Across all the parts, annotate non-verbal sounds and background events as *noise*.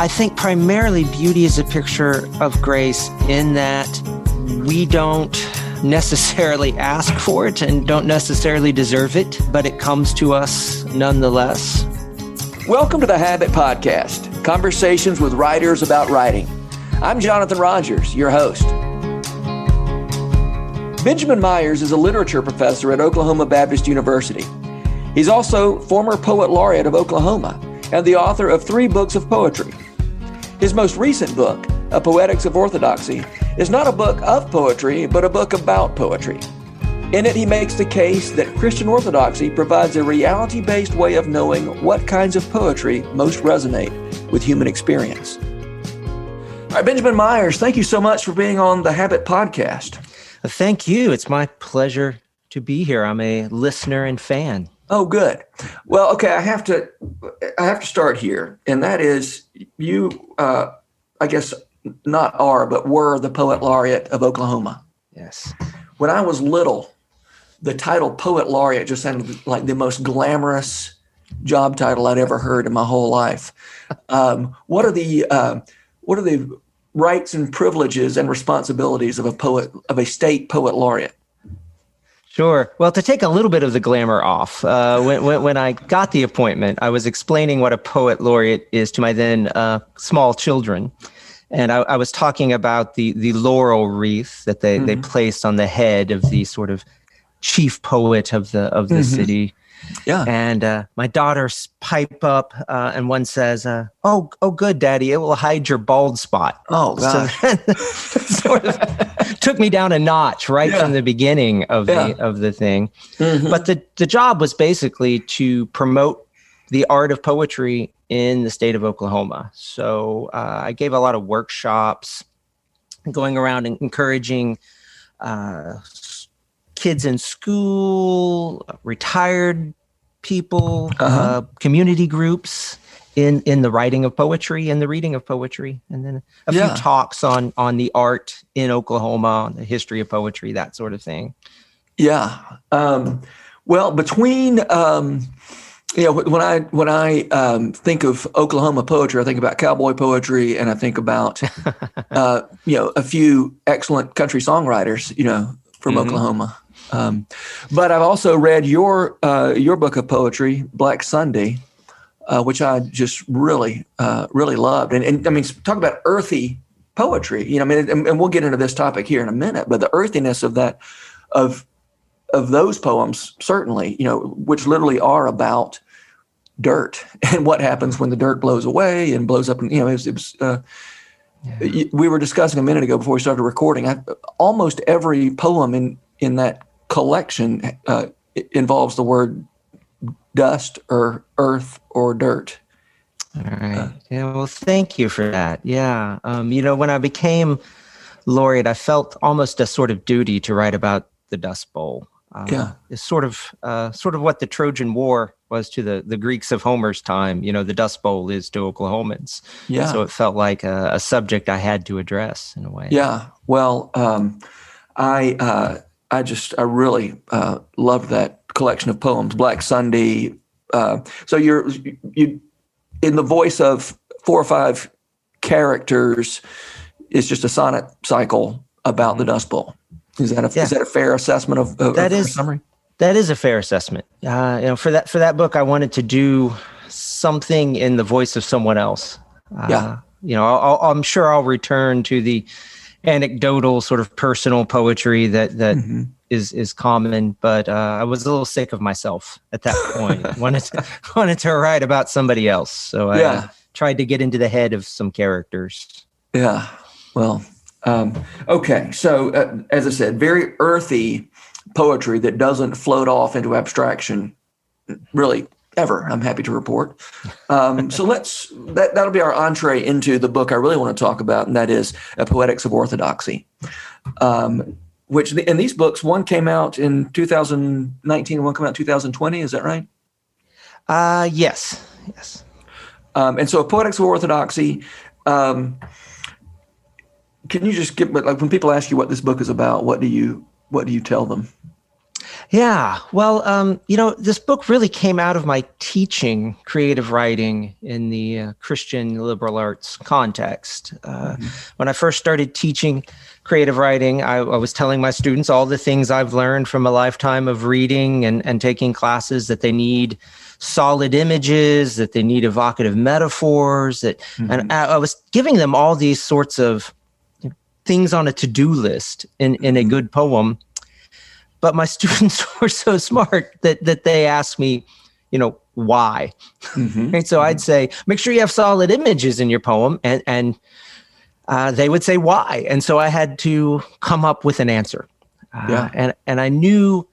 I think primarily beauty is a picture of grace in that we don't necessarily *laughs* ask for it and don't necessarily deserve it, but it comes to us nonetheless. Welcome to the Habit Podcast, conversations with writers about writing. I'm Jonathan Rogers, your host. Benjamin Myers is a literature professor at Oklahoma Baptist University. He's also former poet laureate of Oklahoma and the author of three books of poetry. His most recent book, A Poetics of Orthodoxy, is not a book of poetry, but a book about poetry. In it, he makes the case that Christian orthodoxy provides a reality based way of knowing what kinds of poetry most resonate with human experience. All right, Benjamin Myers, thank you so much for being on the Habit Podcast. Thank you. It's my pleasure to be here. I'm a listener and fan. Oh, good. Well, okay. I have to, I have to start here, and that is you. Uh, I guess not are, but were the poet laureate of Oklahoma. Yes. When I was little, the title poet laureate just sounded like the most glamorous job title I'd ever heard in my whole life. Um, what are the uh, what are the rights and privileges and responsibilities of a poet of a state poet laureate? Sure. Well, to take a little bit of the glamour off, uh, when, when, when, I got the appointment, I was explaining what a poet laureate is to my then uh, small children. And I, I, was talking about the, the laurel wreath that they, mm-hmm. they placed on the head of the sort of chief poet of the, of the mm-hmm. city. Yeah. And uh, my daughters pipe up, uh, and one says, uh, "Oh, oh, good, Daddy, it will hide your bald spot." Oh, God. So *laughs* sort of took me down a notch right yeah. from the beginning of yeah. the of the thing. Mm-hmm. But the the job was basically to promote the art of poetry in the state of Oklahoma. So uh, I gave a lot of workshops, going around and encouraging uh, kids in school, retired people, uh-huh. uh, community groups in in the writing of poetry and the reading of poetry, and then a yeah. few talks on on the art in Oklahoma, on the history of poetry, that sort of thing. Yeah. Um, well, between um, you know, when I when I um, think of Oklahoma poetry, I think about cowboy poetry, and I think about *laughs* uh, you know a few excellent country songwriters, you know, from mm-hmm. Oklahoma. Um, but I've also read your uh, your book of poetry, Black Sunday, uh, which I just really uh, really loved. And, and I mean, talk about earthy poetry. You know, I mean, and, and, we'll get into this topic here in a minute. But the earthiness of that of of those poems, certainly, you know, which literally are about dirt *laughs* and what happens when the dirt blows away and blows up. And you know, it was. It was uh, yeah. We were discussing a minute ago before we started recording. I, almost every poem in in that collection uh, involves the word dust or earth or dirt. All right. Uh, yeah. Well, thank you for that. Yeah. Um, you know, when I became laureate, I felt almost a sort of duty to write about the Dust Bowl. Uh, yeah. It's sort of uh, sort of what the Trojan War was to the, the Greeks of Homer's time. You know, the Dust Bowl is to Oklahomans. Yeah. So it felt like a, a subject I had to address in a way. Yeah. Well, um, I uh, I just I really uh, love that collection of poems, Black Sunday. Uh, so you're you in the voice of four or five characters. It's just a sonnet cycle about the Dust Bowl. Is that a, yeah. is that a fair assessment of, of that is summary? That is a fair assessment. Uh, you know, for that for that book, I wanted to do something in the voice of someone else. Uh, yeah. You know, i am sure I'll return to the anecdotal sort of personal poetry that that mm-hmm. is is common but uh, i was a little sick of myself at that point *laughs* wanted to, *laughs* wanted to write about somebody else so i yeah. tried to get into the head of some characters yeah well um, okay so uh, as i said very earthy poetry that doesn't float off into abstraction really ever. I'm happy to report. Um, so let's that that'll be our entree into the book I really want to talk about, and that is a Poetics of Orthodoxy. Um, which in these books, one came out in 2019 and one came out in 2020. Is that right? Uh, yes, yes. Um, and so, Poetics of Orthodoxy. Um, can you just give like when people ask you what this book is about, what do you what do you tell them? Yeah. Well, um, you know, this book really came out of my teaching creative writing in the uh, Christian liberal arts context. Uh, mm-hmm. When I first started teaching creative writing, I, I, was telling my students all the things I've learned from a lifetime of reading and, and taking classes that they need solid images, that they need evocative metaphors, that, mm-hmm. and I, I was giving them all these sorts of things on a to-do list in, in a mm-hmm. good poem but my *laughs* students were so smart that that they asked me you know why mm-hmm. right so mm-hmm. i'd say make sure you have solid images in your poem and and uh, they would say why and so i had to come up with an answer uh, yeah. and and i knew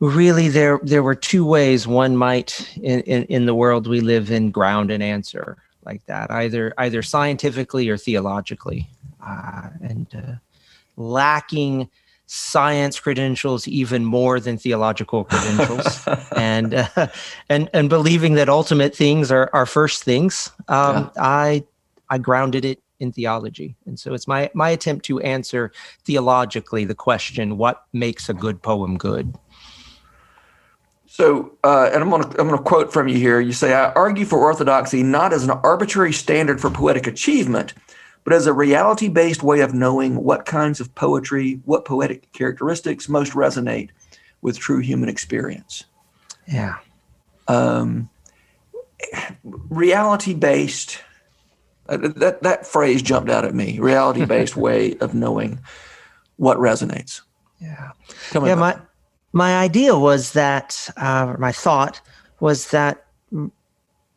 really there there were two ways one might in, in, in the world we live in ground an answer like that either either scientifically or theologically uh, and uh, lacking science credentials even more than theological credentials *laughs* and uh, and and believing that ultimate things are are first things um, yeah. i i grounded it in theology and so it's my my attempt to answer theologically the question what makes a good poem good so, uh, and I'm going to I'm going to quote from you here. You say, "I argue for orthodoxy not as an arbitrary standard for poetic achievement, but as a reality based way of knowing what kinds of poetry, what poetic characteristics most resonate with true human experience. Yeah. Um, reality based, uh, that, that phrase jumped out at me reality based *laughs* way of knowing what resonates. Yeah. yeah. My, my idea was that, uh, my thought was that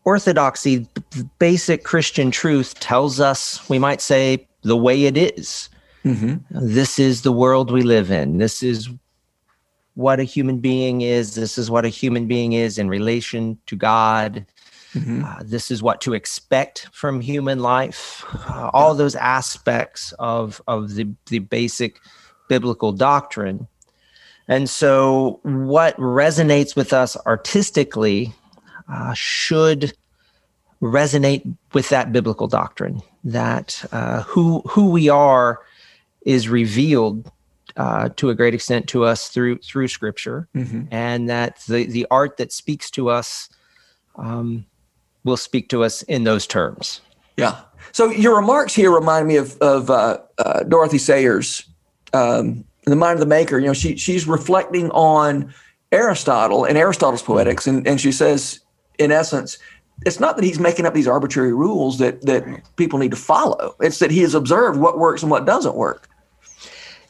orthodoxy, basic Christian truth tells us, we might say, the way it is. Mm-hmm. This is the world we live in. This is what a human being is. This is what a human being is in relation to God. Mm-hmm. Uh, this is what to expect from human life. Uh, all those aspects of, of the, the basic biblical doctrine. And so, what resonates with us artistically uh, should resonate with that biblical doctrine that uh, who who we are is revealed uh, to a great extent to us through through Scripture, mm-hmm. and that the the art that speaks to us um, will speak to us in those terms. Yeah. So your remarks here remind me of of uh, uh, Dorothy Sayers, um, the Mind of the Maker. You know, she she's reflecting on Aristotle and Aristotle's poetics, and and she says in essence, it's not that he's making up these arbitrary rules that that people need to follow. It's that he has observed what works and what doesn't work.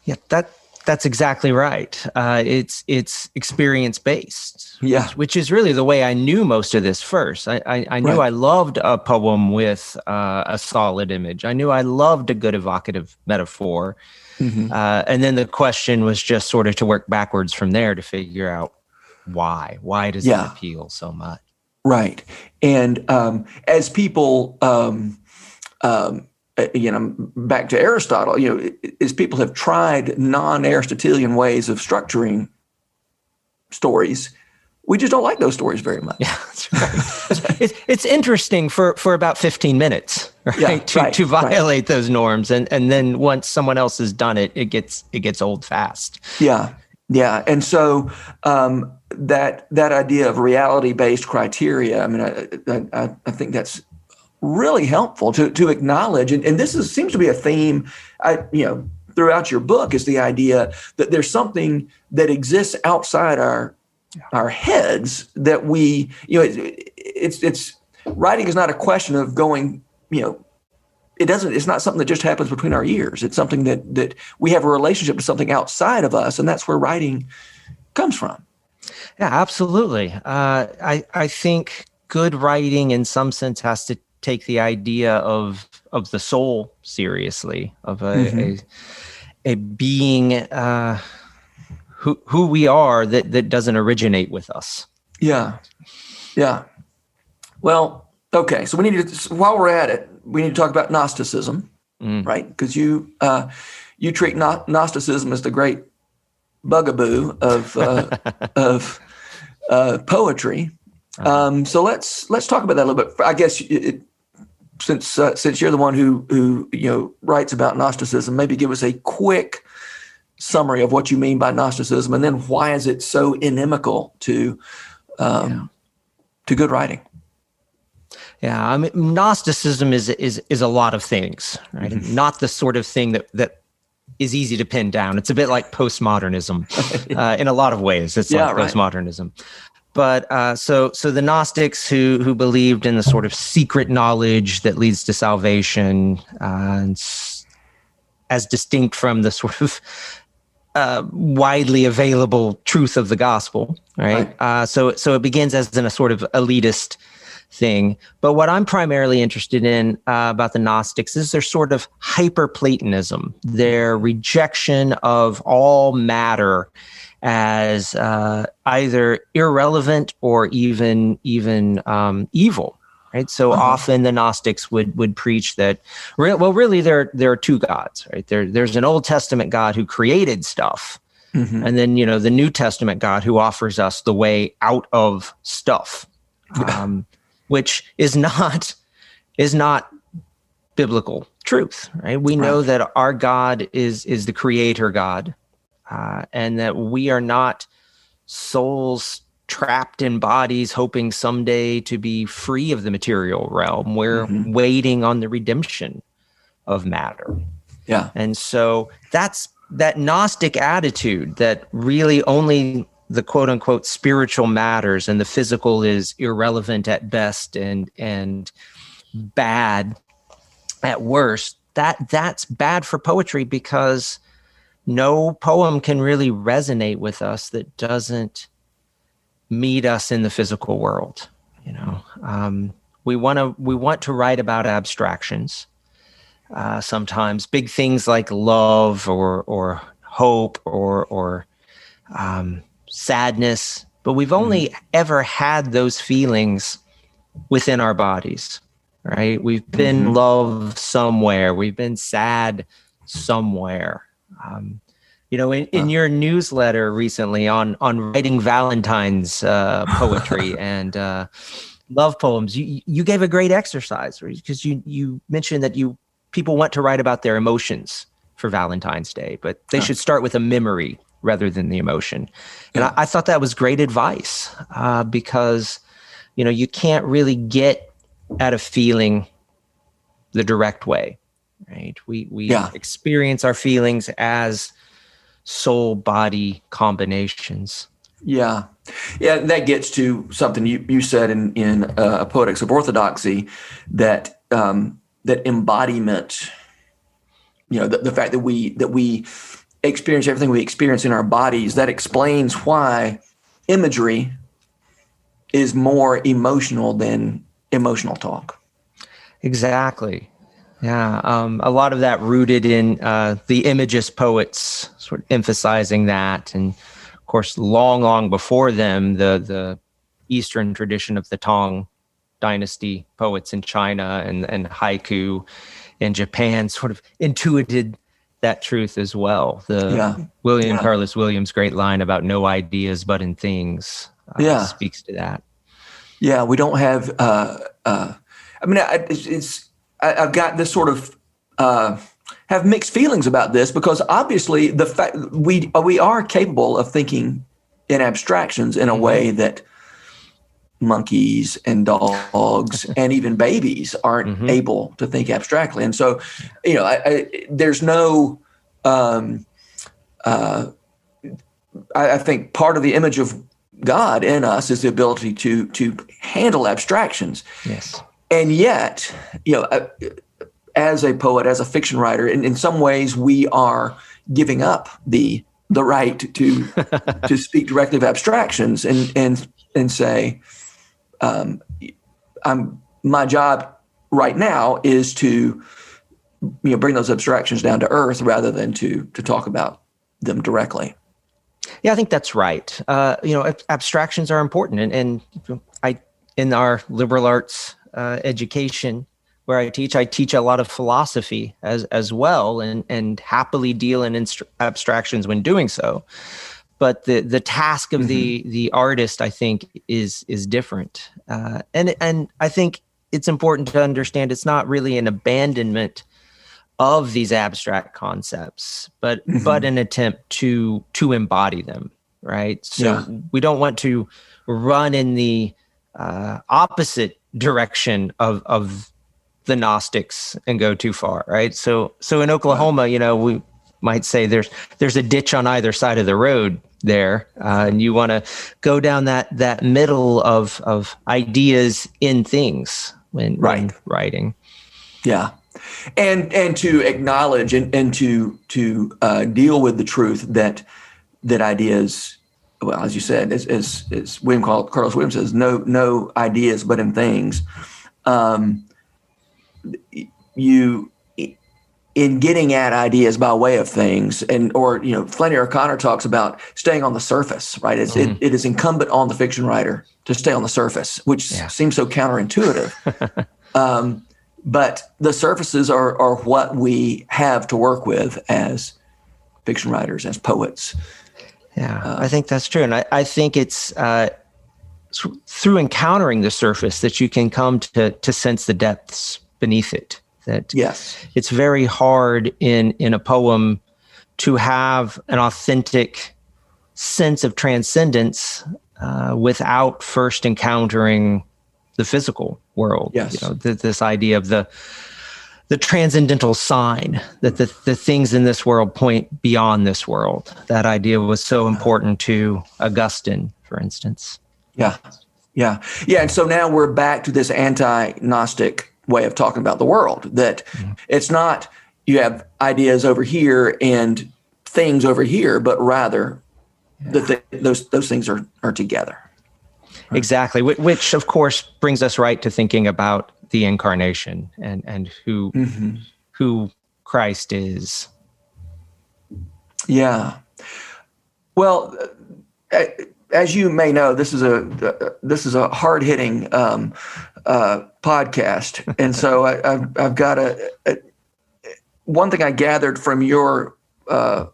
Yeah, that that's exactly right. Uh, it's it's experience based. Yeah, which, which, is really the way I knew most of this first. I I, I knew right. I loved a poem with uh, a solid image. I knew I loved a good evocative metaphor. Mm-hmm. Uh, and then the question was just sort of to work backwards from there to figure out why. Why does yeah. it appeal so much? Right. And um, as people, um, um, uh, you know, back to Aristotle, you know, as people have tried non Aristotelian ways of structuring stories, we just don't like those stories very much. Yeah, right. it's, it's interesting for, for about 15 minutes, right? Yeah, to, right, to violate right. those norms. And, and then once someone else has done it, it gets, it gets old fast. Yeah. Yeah. And so, um, that that idea of reality based criteria. I mean, I, I, I, think that's really helpful to to acknowledge, and, and this is, seems to be a theme. I you know throughout your book is the idea that there's something that exists outside our our heads that we you know it, it's it's writing is not a question of going you know it doesn't it's not something that just happens between our ears it's something that that we have a relationship to something outside of us and that's where writing comes from yeah, absolutely. Uh, I I think good writing, in some sense, has to take the idea of of the soul seriously, of a mm-hmm. a, a, being uh, who who we are that that doesn't originate with us. Yeah, yeah. Well, okay. So we need to while we're at it, we need to talk about Gnosticism, mm. right? Because you uh, you treat Gnosticism as the great bugaboo of uh, *laughs* of uh, poetry. Uh-huh. Um, so let's let's talk about that a little bit. I guess it, since uh, since you're the one who who you know writes about Gnosticism, maybe give us a quick summary of what you mean by Gnosticism, and then why is it so inimical to um, yeah. to good writing? Yeah, I mean, Gnosticism is is is a lot of things, right? Mm-hmm. Not the sort of thing that that is easy to pin down. It's a bit like postmodernism *laughs* uh, in a lot of ways. It's yeah, like right. postmodernism. But uh, so so the Gnostics who who believed in the sort of secret knowledge that leads to salvation, uh, as distinct from the sort of uh, widely available truth of the gospel, right? right. Uh, so so it begins as in a sort of elitist thing. But what I'm primarily interested in uh, about the Gnostics is their sort of hyper Platonism, their rejection of all matter as uh, either irrelevant or even even um, evil. Right. So uh-huh. often the Gnostics would would preach that. Well, really, there there are two gods. Right. There there's an Old Testament God who created stuff. Mm-hmm. And then, you know, the New Testament God who offers us the way out of stuff. *laughs* Um, which is not *laughs* is not biblical truth right? We know that our god is is the creator god uh, and that we are not souls trapped in bodies hoping someday to be free of the material realm. We're mm-hmm. waiting on the redemption of matter. Yeah. And so that's that gnostic attitude that really only the quote unquote spiritual matters and the physical is irrelevant at best and and bad at worst that that's bad for poetry because no poem can really resonate with us that doesn't meet us in the physical world you know? Um, we want to we want to write about abstractions uh, sometimes big things like love or or hope or or um, sadness, but we've only mm. ever had those feelings within our bodies, right? We've been mm-hmm. loved somewhere, we've been sad somewhere. Um, you know, in, in your newsletter recently on on writing Valentine's uh, poetry *laughs* and uh, love poems, you you gave a great exercise because you you mentioned that you people want to write about their emotions for Valentine's Day, but they should start with a memory rather than the emotion. And yeah. I, I, thought that was great advice uh, because, you know, you can't really get at a feeling the direct way, right? We we yeah. experience our feelings as soul body combinations. Yeah, yeah, that gets to something you, you said in in uh, Poetics of Orthodoxy that um, that embodiment. You know, the, the fact that we that we experience everything we experience in our bodies, that explains why imagery is more emotional than emotional talk. Exactly. Yeah. Um, a lot of that rooted in uh, the Imagist poets, sort of emphasizing that. And of course, long, long before them, the, the Eastern tradition of the Tang dynasty poets in China and, and haiku in Japan sort of intuited that truth as well. The yeah. William yeah. Carlos Williams' great line about no ideas but in things uh, yeah. speaks to that. Yeah, we don't have. Uh, uh, I mean, it's, it's I, have got this sort of uh, have mixed feelings about this because obviously the fact we we are capable of thinking in abstractions in a mm-hmm. way that monkeys and dogs *laughs* and even babies aren't mm-hmm. able to think abstractly. And so, you know, I, I, there's no, um, uh, I, I, think part of the image of God in us is the ability to to handle abstractions. Yes. And yet, you know, uh, as a poet, as a fiction writer, in, in some ways, we are giving up the the right to to *laughs* speak directly of abstractions and and and say, um, I'm my job right now is to you know bring those abstractions down to earth rather than to to talk about them directly. Yeah, I think that's right. Uh, you know, abstractions are important, and, and I in our liberal arts uh, education where I teach, I teach a lot of philosophy as as well, and and happily deal in inst- abstractions when doing so but the the task of mm-hmm. the the artist i think is is different uh, and and i think it's important to understand it's not really an abandonment of these abstract concepts, but mm-hmm. but an attempt to to embody them, right? So yeah. we don't want to run in the uh, opposite direction of of the Gnostics and go too far, right? So so in Oklahoma, you know, we might say there's there's a ditch on either side of the road there, uh, and you want to go down that that middle of of ideas in things when, right. when writing. Yeah, and and to acknowledge and, and to to uh, deal with the truth that that ideas well as you said as as, as William Carlos Williams says no no ideas but in things um, you in getting at ideas by way of things and or you know Flannery O'Connor talks about staying on the surface right mm-hmm. it, it is incumbent on the fiction writer to stay on the surface which yeah. seems so counterintuitive *laughs* um, but the surfaces are, are what we have to work with as fiction writers, as poets. Yeah, uh, I think that's true. And I, I think it's uh, through encountering the surface that you can come to, to sense the depths beneath it. That yes, it's very hard in, in a poem to have an authentic sense of transcendence uh, without first encountering the physical world. Yes. You know, th- this idea of the the transcendental sign that the, the things in this world point beyond this world. That idea was so important to Augustine, for instance. Yeah. Yeah. Yeah. And so now we're back to this anti Gnostic way of talking about the world that mm-hmm. it's not you have ideas over here and things over here, but rather yeah. that th- those those things are are together. Exactly, which of course brings us right to thinking about the incarnation and and who mm-hmm. who Christ is. Yeah. Well, uh, as you may know, this is a uh, this is a hard hitting um, uh, podcast, and so I, have I've got a, a, one thing I gathered from your uh,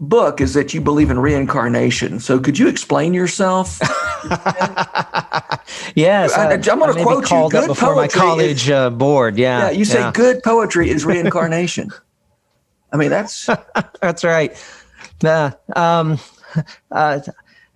book is that you believe in reincarnation. So could you explain yourself? *laughs* yes, I, am going to quote you. Good before my college is, uh, board. Yeah, yeah. You say yeah. good poetry is reincarnation. I mean, that's *laughs* that's right. Uh, um, uh,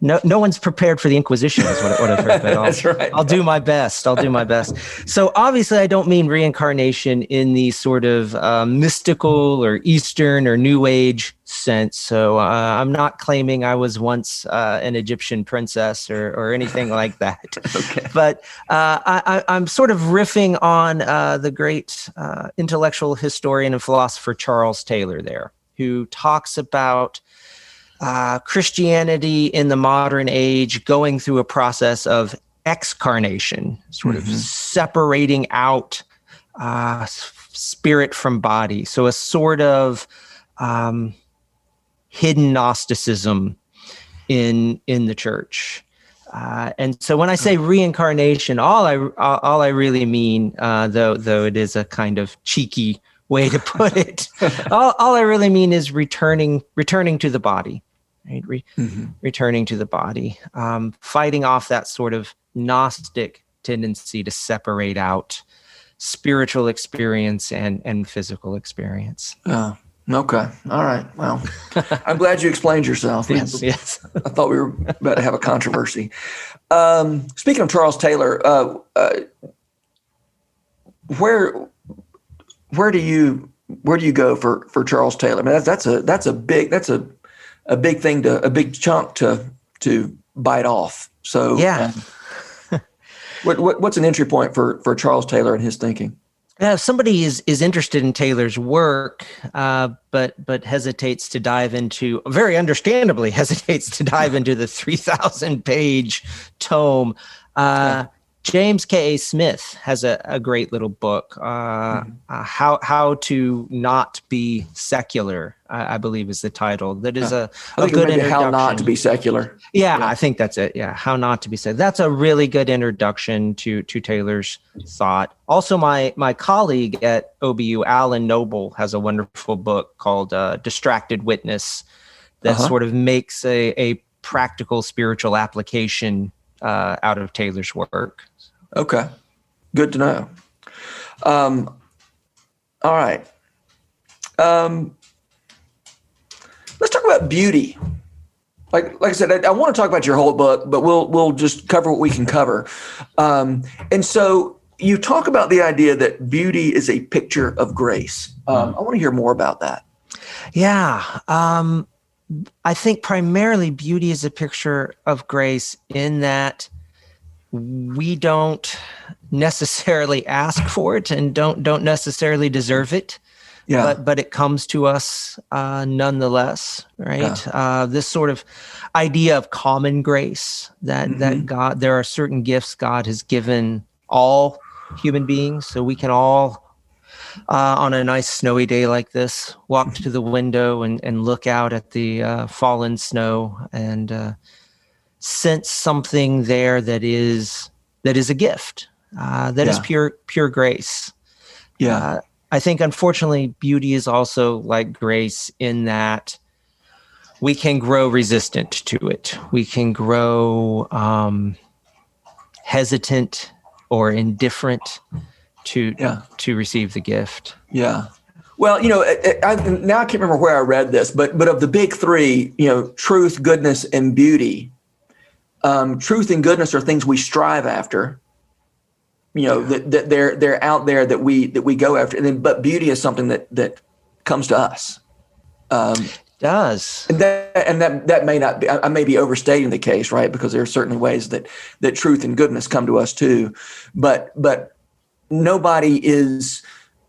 no, no one's prepared for the Inquisition, is what, what I've heard. But *laughs* I'll, That's right. I'll do my best. I'll do my best. So obviously, I don't mean reincarnation in the sort of uh, mystical or Eastern or New Age sense. So uh, I'm not claiming I was once uh, an Egyptian princess or, or anything like *laughs* that. okay. But uh, I, am sort of riffing on uh, the great uh, intellectual historian and philosopher Charles Taylor there, who talks about uh, Christianity in the modern age going through a process of excarnation, sort mm-hmm. of separating out uh, spirit from body. So a sort of um, hidden Gnosticism in in the church. Uh, and so when I say reincarnation, all I all I really mean, uh, though though it is a kind of cheeky way to put *laughs* it, all, all I really mean is returning returning to the body right? Re- mm-hmm. Returning to the body, um, fighting off that sort of Gnostic tendency to separate out spiritual experience and, and physical experience. Oh, okay. All right. Well, *laughs* I'm glad you explained yourself. yes, yes. I thought we were about to have a controversy. Um, speaking of Charles Taylor, uh, uh, where where do you where do you go for for Charles Taylor? I mean, that's that's a that's a big that's a a big thing to a big chunk to to bite off. So yeah. Um, *laughs* what, what, what's an entry point for for Charles Taylor and his thinking? Yeah, if somebody is is interested in Taylor's work, uh, but but hesitates to dive into, very understandably *laughs* hesitates to dive into the three thousand page tome. Uh, yeah. James K. A. Smith has a, a great little book, uh, mm-hmm. uh, how how to not be secular. I, I believe is the title. That is yeah. a, a good introduction. How not to be secular. Yeah, yeah, I think that's it. Yeah, how not to be secular. That's a really good introduction to to Taylor's thought. Also, my my colleague at OBU, Alan Noble, has a wonderful book called uh, "Distracted Witness" that uh-huh. sort of makes a a practical spiritual application uh, out of Taylor's work. Okay, good to know. Um, all right. Um, let's talk about beauty. Like, like I said, I, I, want to talk about your whole book, but we'll we'll just cover what we can cover. Um, and so you talk about the idea that beauty is a picture of grace. Um, I want to hear more about that. Yeah. Um, I think primarily beauty is a picture of grace in that we don't necessarily ask for it and don't don't necessarily deserve it. Yeah. But but it comes to us uh, nonetheless, right? Yeah. Uh, this sort of idea of common grace that mm-hmm. that God there are certain gifts God has given all human beings, so we can all uh, on a nice snowy day like this, walk to the window and, and look out at the uh, fallen snow and uh, sense something there that is that is a gift, uh, that yeah. is pure pure grace. Yeah, uh, I think unfortunately, beauty is also like grace in that we can grow resistant to it. We can grow um, hesitant or indifferent to yeah. to receive the gift. Yeah. Well, you know, I, I, now I can't remember where I read this, but but of the big three, you know, truth, goodness, and beauty. Um, truth and goodness are things we strive after. You know yeah. that, that they're they're out there that we that we go after, and then but beauty is something that that comes to us. Um, does and that and that that may not be I, may be overstating the case right because there are certainly ways that that truth and goodness come to us too but but nobody is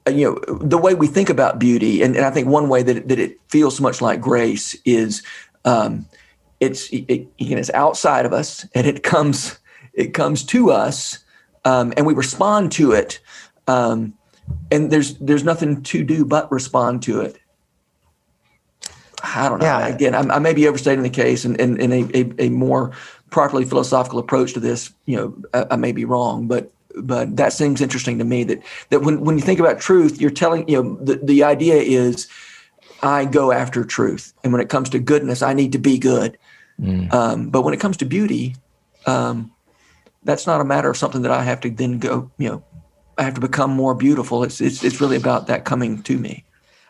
uh, you know the way we think about beauty and, and i think one way that it, that it feels so much like grace is um, it's it, it's outside of us and it comes it comes to us um, and we respond to it um, and there's there's nothing to do but respond to it I don't know. Yeah. Again, I, I, may be overstating the case, and in, a, a, a, more properly philosophical approach to this, you know, I, I, may be wrong, but but that seems interesting to me that that when, when you think about truth, you're telling you know the, the idea is I go after truth, and when it comes to goodness, I need to be good. Mm. Um, but when it comes to beauty, um, that's not a matter of something that I have to then go. You know, I have to become more beautiful. It's it's it's really about that coming to me.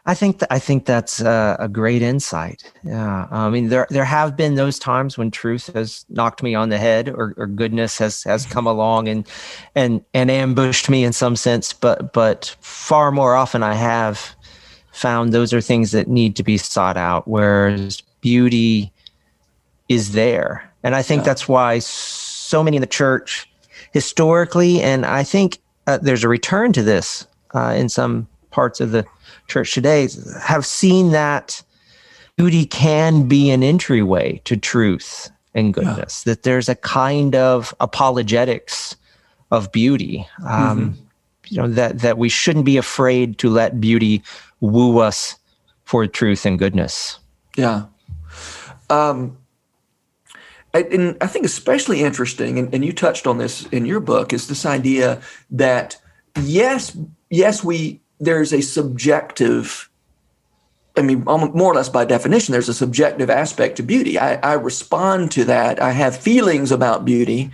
I think that I think that's a, a, great insight. Yeah, I mean there there have been those times when truth has knocked me on the head, or, or goodness has has come along and and and ambushed me in some sense. But but far more often, I have found those are things that need to be sought out. Whereas beauty is there, and I think yeah. that's why so many in the church historically, and I think uh, there's a return to this uh, in some parts of the church today have seen that beauty can be an entryway to truth and goodness, yeah. that there's a kind of apologetics of beauty. Um, mm-hmm. You know that that we shouldn't be afraid to let beauty woo us for truth and goodness. Yeah. Um, and I think especially interesting, and, and you touched on this in your book, is this idea that yes, yes, we there's a subjective I mean, more or less by definition, there's a subjective aspect to beauty. I, I respond to that. I have feelings about beauty,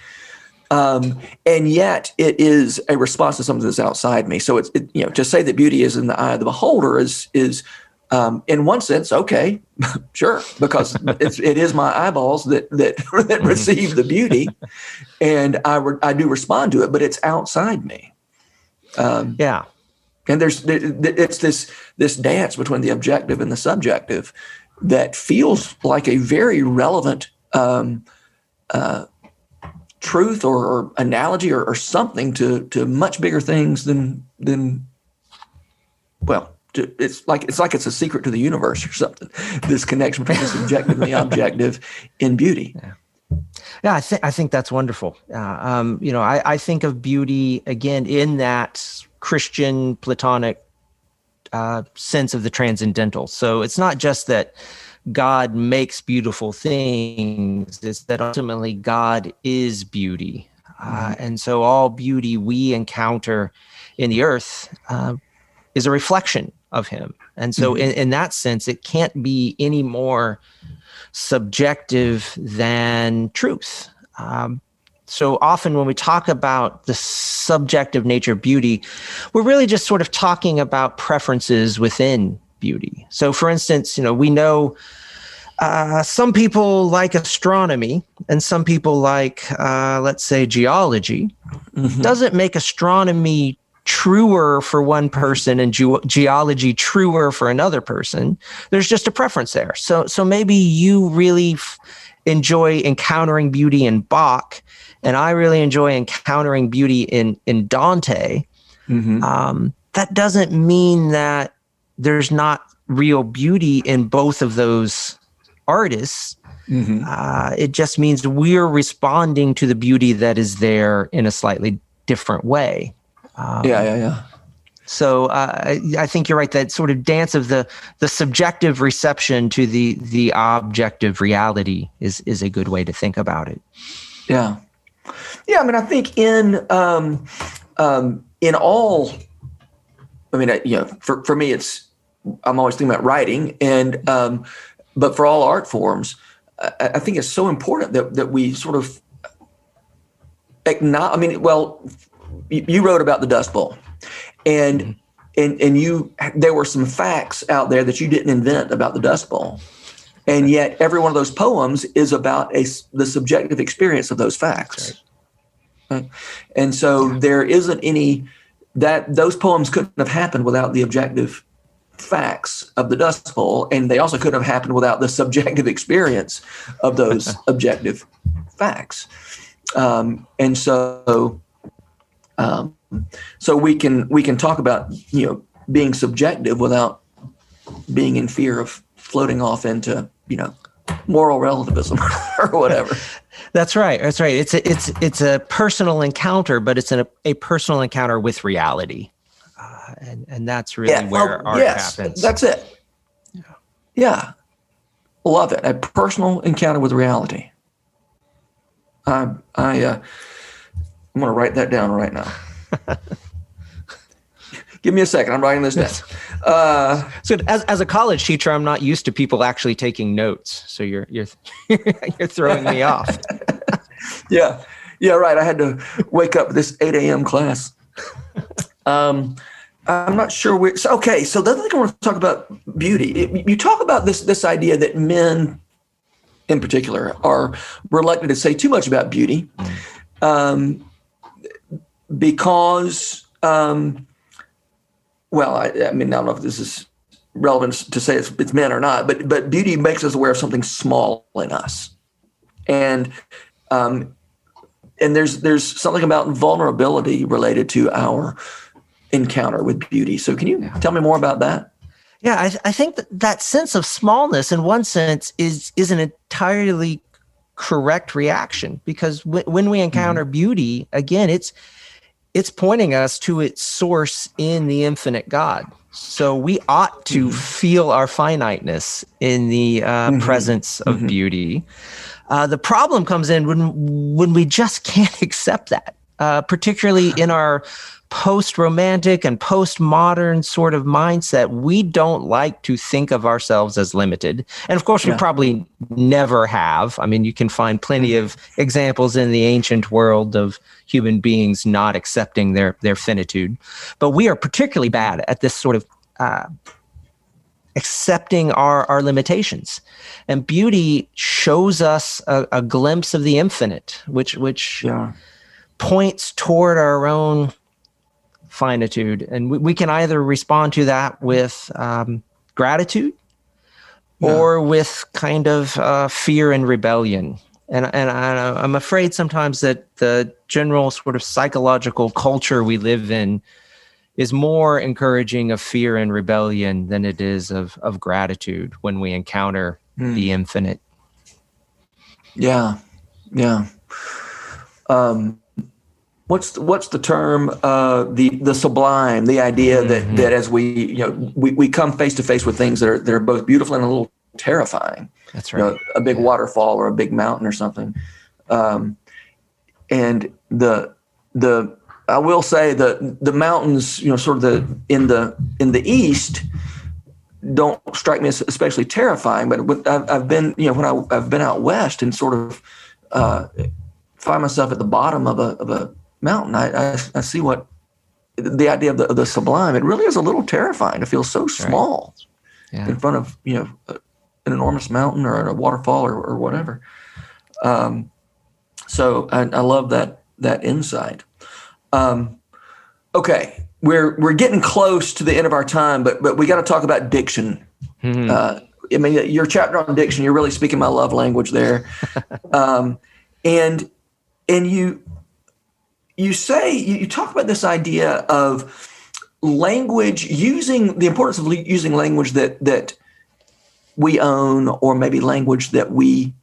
um, and yet it is a response to something that's outside me. So it's it, you know to say that beauty is in the eye of the beholder is is um, in one sense okay, *laughs* sure, because it's, it is my eyeballs that that *laughs* that receive the beauty, and I re, I do respond to it, but it's outside me. Um, yeah and there's it's this this dance between the objective and the subjective that feels like a very relevant um, uh, truth or, or analogy or, or, something to to much bigger things than than well to, it's like it's like it's a secret to the universe or something this connection between the subjective and the *laughs* objective in beauty yeah. Yeah, I think I think that's wonderful. Uh, um, you know, I, I think of beauty again in that Christian Platonic uh, sense of the transcendental. So it's not just that God makes beautiful things, it's that ultimately God is beauty. Uh, mm-hmm. and so all beauty we encounter in the earth uh, is a reflection of Him. And so, mm-hmm. in, in that sense, it can't be any more subjective than truth. Um, so often when we talk about the subjective nature of beauty, we're really just sort of talking about preferences within beauty. So, for instance, you know, we know uh, some people like astronomy and some people like, uh, let's say, geology. Mm-hmm. Doesn't make astronomy truer for one person and ge- geology truer for another person. There's just a preference there. So, so maybe you really f- enjoy encountering beauty in Bach, and I really enjoy encountering beauty in in Dante. Mm-hmm. Um, that doesn't mean that there's not real beauty in both of those artists. Mm-hmm. Uh, it just means we're responding to the beauty that is there in a slightly different way. Um, yeah, yeah, yeah. So uh, I, I think you're right. That sort of dance of the the subjective reception to the the objective reality is is a good way to think about it. Yeah, yeah. I mean, I think in um, um, in all, I mean, you know, for for me, it's I'm always thinking about writing, and um, but for all art forms, I, I think it's so important that that we sort of acknowledge. I mean, well, you wrote about the Dust Bowl, and mm-hmm. and and you there were some facts out there that you didn't invent about the Dust Bowl, and yet every one of those poems is about a the subjective experience of those facts. Right. And so there isn't any that those poems couldn't have happened without the objective facts of the Dust Bowl, and they also couldn't have happened without the subjective experience of those *laughs* objective facts. Um, and so, um, so we can we can talk about you know being subjective without being in fear of floating off into you know moral relativism *laughs* or whatever. That's right. That's right. It's a, it's it's a personal encounter, but it's an, a personal encounter with reality, uh, and and that's really yeah, where well, art yes, happens. That's it. Yeah. yeah, love it. A personal encounter with reality. I I uh, I'm going to write that down right now. *laughs* Give me a second. I'm writing this down. *laughs* Uh, so, as, as a college teacher, I'm not used to people actually taking notes. So you're you're *laughs* you're throwing me off. *laughs* yeah, yeah, right. I had to wake up this 8 a.m. class. Um, I'm not sure which. Okay, so the other thing I want to talk about beauty. It, you talk about this this idea that men, in particular, are reluctant to say too much about beauty. Um, because, um, well, I, I, mean, I don't know if this is relevant to say it's, it's men or not, but but beauty makes us aware of something small in us, and um, and there's there's something about vulnerability related to our encounter with beauty. So, can you tell me more about that? Yeah, I, I think that, that sense of smallness, in one sense, is is an entirely correct reaction because w- when we encounter mm-hmm. beauty, again, it's it's pointing us to its source in the infinite God. So we ought to mm-hmm. feel our finiteness in the uh, mm-hmm. presence of mm-hmm. beauty. Uh, the problem comes in when when we just can't *laughs* accept that, uh, particularly in our post romantic and post modern sort of mindset, we don't like to think of ourselves as limited. And of course, yeah. we probably never have. I mean, you can find plenty of examples in the ancient world of human beings not accepting their, their finitude. But we are particularly bad at this sort of uh, accepting our, our limitations. And beauty shows us a, a glimpse of the infinite, which, which yeah. Points toward our own finitude. And we, we can either respond to that with um, gratitude yeah. or with kind of uh, fear and rebellion. And, and I, I'm afraid sometimes that the general sort of psychological culture we live in is more encouraging of fear and rebellion than it is of, of gratitude when we encounter mm. the infinite. Yeah, yeah. Um, what's the, what's the term uh, the the sublime the idea mm-hmm. that that as we you know we, we come face to face with things that are that are both beautiful and a little terrifying that's right you know, a big yeah. waterfall or a big mountain or something um, and the the I will say the the mountains you know sort of the in the in the east don't strike me as especially terrifying but I've, I've been you know when I, I've been out west and sort of uh, find myself at the bottom of a of a mountain, I, I, I see what the idea of the, of the, sublime. It really is a little terrifying to feel so small. yeah. in front of you know an enormous mountain or a waterfall or, or whatever. Um, so I, I, love that that insight. Um, okay, we're we're getting close to the end of our time, but but we got to talk about diction. Mm-hmm. Uh, I mean, your chapter on diction, you're really speaking my love language there, *laughs* um, and and you you say you, talk about this idea of language using the importance of using language that that we own or maybe language that we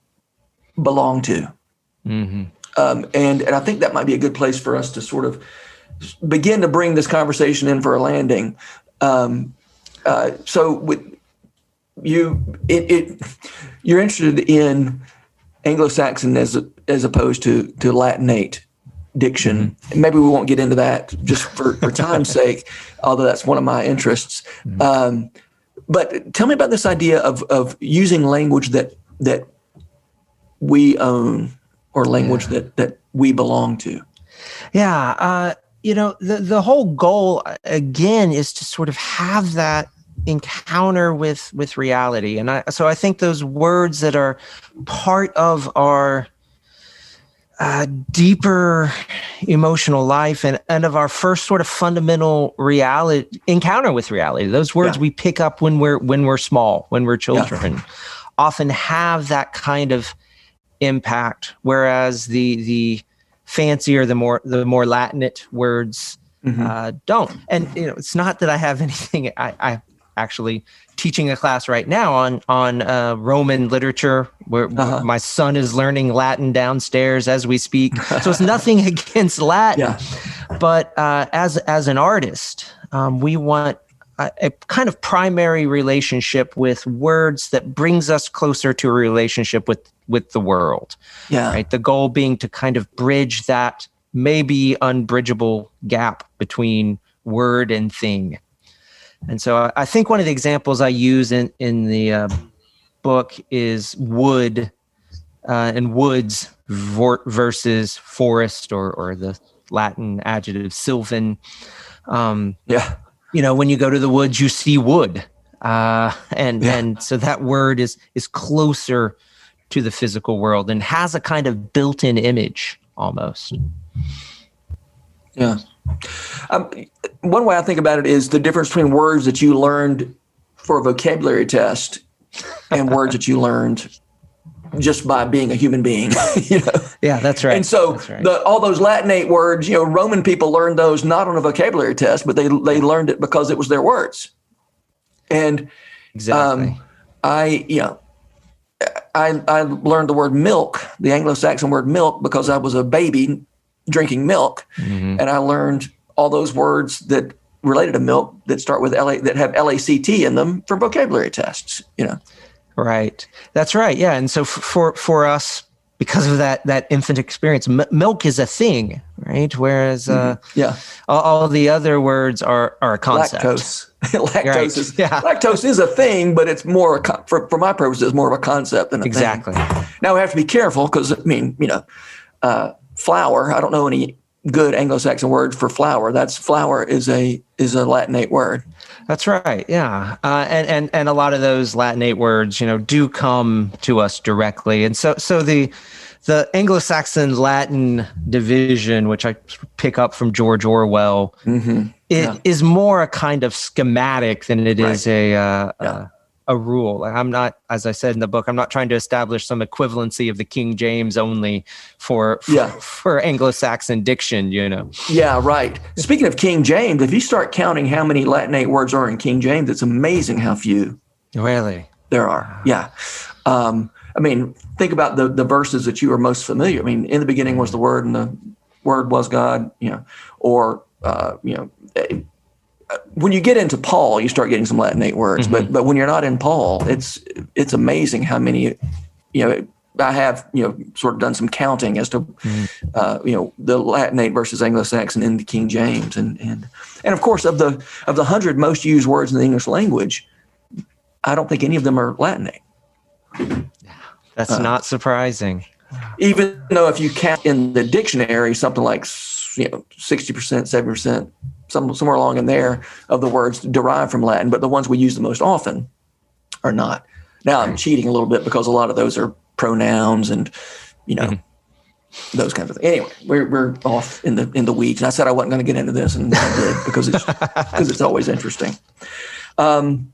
belong to. Mm-hmm. um, and and i think that might be a good place for us to sort of begin to bring this conversation in for a landing. Um, uh, so with you it, it you're interested in anglo-saxon as as opposed to to latinate diction. Mm-hmm. Maybe we won't get into that just for, for time's *laughs* sake, although that's one of my interests. Mm-hmm. Um, but tell me about this idea of of using language that that we own or language yeah. that that we belong to. Yeah, uh, you know the the whole goal again is to sort of have that encounter with with reality, and I so I think those words that are part of our uh, deeper emotional life and, and of our first sort of fundamental reality encounter with reality those words yeah. we pick up when we're when we're small when we're children yeah. often have that kind of impact whereas the the fancier the more the more latinate words mm-hmm. uh, don't and you know it's not that i have *laughs* anything i i actually teaching a class right now on on uh, Roman literature, where uh-huh. my son is learning Latin downstairs as we speak. So it's nothing *laughs* against Latin, yeah. but uh, as as an artist, um, we want a, a, kind of primary relationship with words that brings us closer to a relationship with with the world. Yeah, right. The goal being to kind of bridge that maybe unbridgeable gap between word and thing. And so I think one of the examples I use in in the uh, book is wood uh, and woods versus forest or or the Latin adjective sylvan. Um, yeah, you know, when you go to the woods, you see wood, uh, and yeah. and so that word is is closer to the physical world and has a kind of built-in image almost. Yeah. Um, one way I think about it is the difference between words that you learned for a vocabulary test and *laughs* words that you learned just by being a human being. *laughs* you know? Yeah, that's right. And so right. the, all those Latinate words, you know, Roman people learned those not on a vocabulary test, but they they learned it because it was their words. And exactly. Um, I, you know, I, I learned the word milk, the Anglo-Saxon word milk, because I was a baby drinking milk, mm-hmm. and I learned all those words that related to milk that start with LA that have LACT in them from vocabulary tests. You know, right? That's right. Yeah, and so for for us, because of that that infant experience, m- milk is a thing, right? Whereas, uh, mm-hmm. yeah, all, all, the other words are are a concept. Lactose. *laughs* lactose right. is yeah. lactose is a thing, but it's more a, for for my purposes more of a concept than a exactly. Thing. Now we have to be careful because I mean, you know, uh, flower. I don't know any good Anglo-Saxon word for flower. That's flower is a is a Latinate word. That's right. Yeah, uh, and and and a lot of those Latinate words, you know, do come to us directly, and so so the the Anglo-Saxon Latin division, which I pick up from George Orwell, mm-hmm. it yeah. is more a kind of schematic than it right. is a. Uh, yeah. uh, a rule. I'm not, as I said in the book, I'm not trying to establish some equivalency of the King James only for for, yeah. for Anglo-Saxon diction. You know. Yeah, right. Speaking of King James, if you start counting how many Latinate words are in King James, it's amazing how few. Really. There are. Yeah. Um, I mean, think about the the verses that you are most familiar. I mean, in the beginning was the Word, and the Word was God. You know, or uh, you know when you get into Paul, you start getting some Latinate words, mm-hmm. but but when you're not in Paul, it's it's amazing how many, you know. I have you know sort of done some counting as to mm-hmm. uh, you know the Latinate versus Anglo-Saxon in the King James, and and and of course of the of the hundred most used words in the English language, I don't think any of them are Latinate. That's uh, not surprising. Even though if you count in the dictionary something like you know sixty percent, seventy percent some, somewhere along in there of the words derived from Latin, but the ones we use the most often are not. Now I'm cheating a little bit because a lot of those are pronouns and you know mm-hmm. those kinds of things. Anyway, we're we're off in the in the weeds. And I said I wasn't going to get into this, and I did because it's *laughs* because it's always interesting. Um,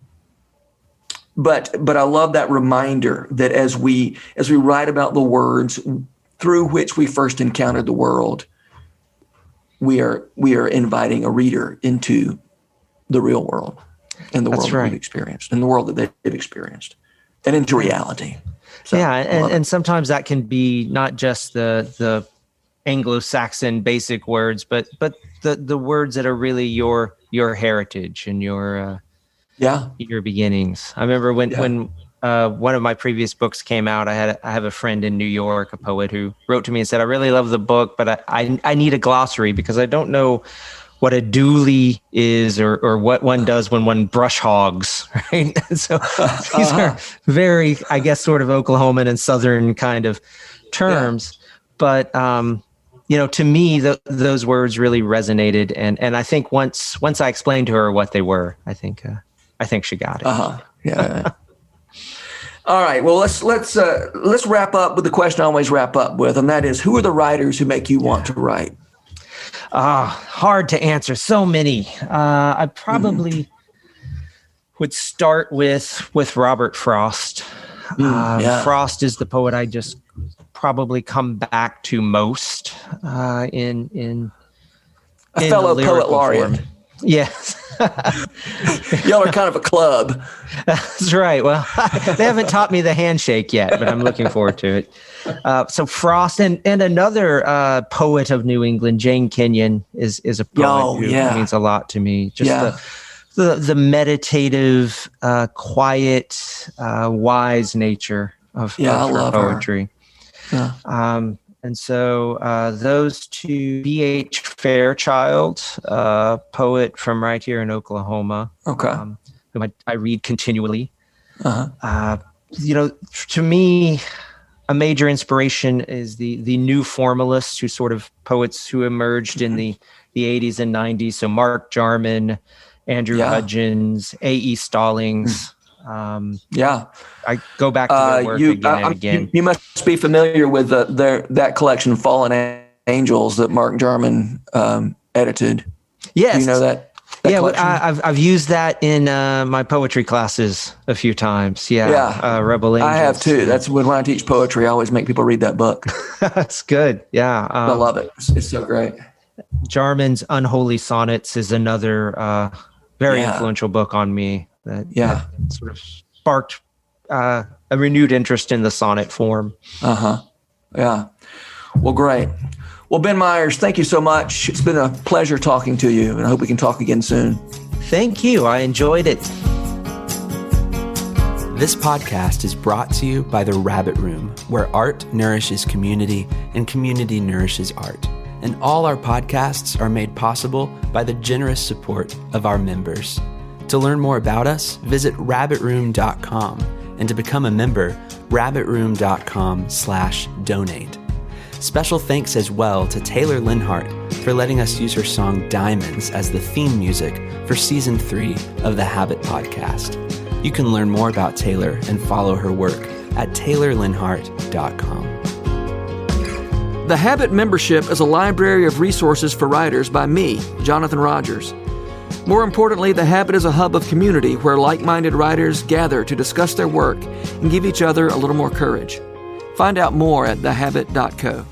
but but I love that reminder that as we as we write about the words through which we first encountered the world, we are we are inviting a reader into the real world and the That's world right. that we've experienced and the world that they've experienced and into reality. So, yeah, and, and sometimes that can be not just the the Anglo-Saxon basic words, but but the the words that are really your your heritage and your uh, yeah your beginnings. I remember when yeah. when uh, one of my previous books came out. I had I have a friend in New York, a poet, who wrote to me and said, "I really love the book, but I I, I need a glossary because I don't know." what a dually is or, or what one does when one brush hogs, *laughs* right? so *laughs* these are very, I guess, sort of Oklahoman and Southern kind of terms. Yeah. But, um, you know, to me, the, those words really resonated. And, and I think once, once I explained to her what they were, I think, uh, I think she got it. Uh-huh. Yeah. *laughs* All right. Well, let's let's uh, let's wrap up with the question I always wrap up with, and that is, who are the writers who make you want to write? Ah, uh, hard to answer. So many. Uh, I probably mm. would start with with Robert Frost. Mm, uh, yeah. Frost is the poet I just probably come back to most uh, in in a in fellow poet laureate. Form. Yes. *laughs* Y'all are kind of a club. *laughs* That's right. Well, *laughs* they haven't taught me the handshake yet, but I'm looking forward to it. Uh, so Frost and, and another uh, poet of New England, Jane Kenyon, is is a poet oh, who yeah. means a lot to me. Just yeah. the, the, the meditative, uh, quiet, uh, wise nature of, yeah, of her poetry. Her. Yeah. Um, and so uh, those two, B.H. Fairchild, uh, poet from right here in Oklahoma, okay, um, whom I, I, read continually. Uh-huh. Uh, you know, to me, a major inspiration is the the new formalists, who sort of poets who emerged mm-hmm. in the the 80s and 90s. So Mark Jarman, Andrew yeah. Hudgins, A.E. Stallings. Mm. Um, yeah, I go back to their uh, work you, again and again. You, you, must be familiar with the, their that collection, Fallen Angels, that Mark Jarman um, edited. Yes, Do you know that. that yeah, I, have I've used that in uh, my poetry classes a few times. Yeah, yeah, uh, Rebel Angels. I have too. That's when, when I teach poetry, I always make people read that book. *laughs* That's good. Yeah, um, I love it. It's, it's, so great. Jarman's Unholy Sonnets is another uh, very yeah. influential book on me that yeah that sort of sparked uh, a renewed interest in the sonnet form. Uh huh. Yeah. Well, great. Well, Ben Myers, thank you so much. It's been a pleasure talking to you, and I hope we can talk again soon. Thank you. I enjoyed it. This podcast is brought to you by The Rabbit Room, where art nourishes community and community nourishes art. And all our podcasts are made possible by the generous support of our members. To learn more about us, visit rabbitroom.com and to become a member, rabbitroom.com slash donate. Special thanks as well to Taylor Leonhardt for letting us use her song Diamonds as the theme music for season three of the Habit podcast. You can learn more about Taylor and follow her work at taylorleonhardt.com. The Habit membership is a library of resources for writers by me, Jonathan Rogers. More importantly, The Habit is a hub of community where like minded writers gather to discuss their work and give each other a little more courage. Find out more at thehabit.co.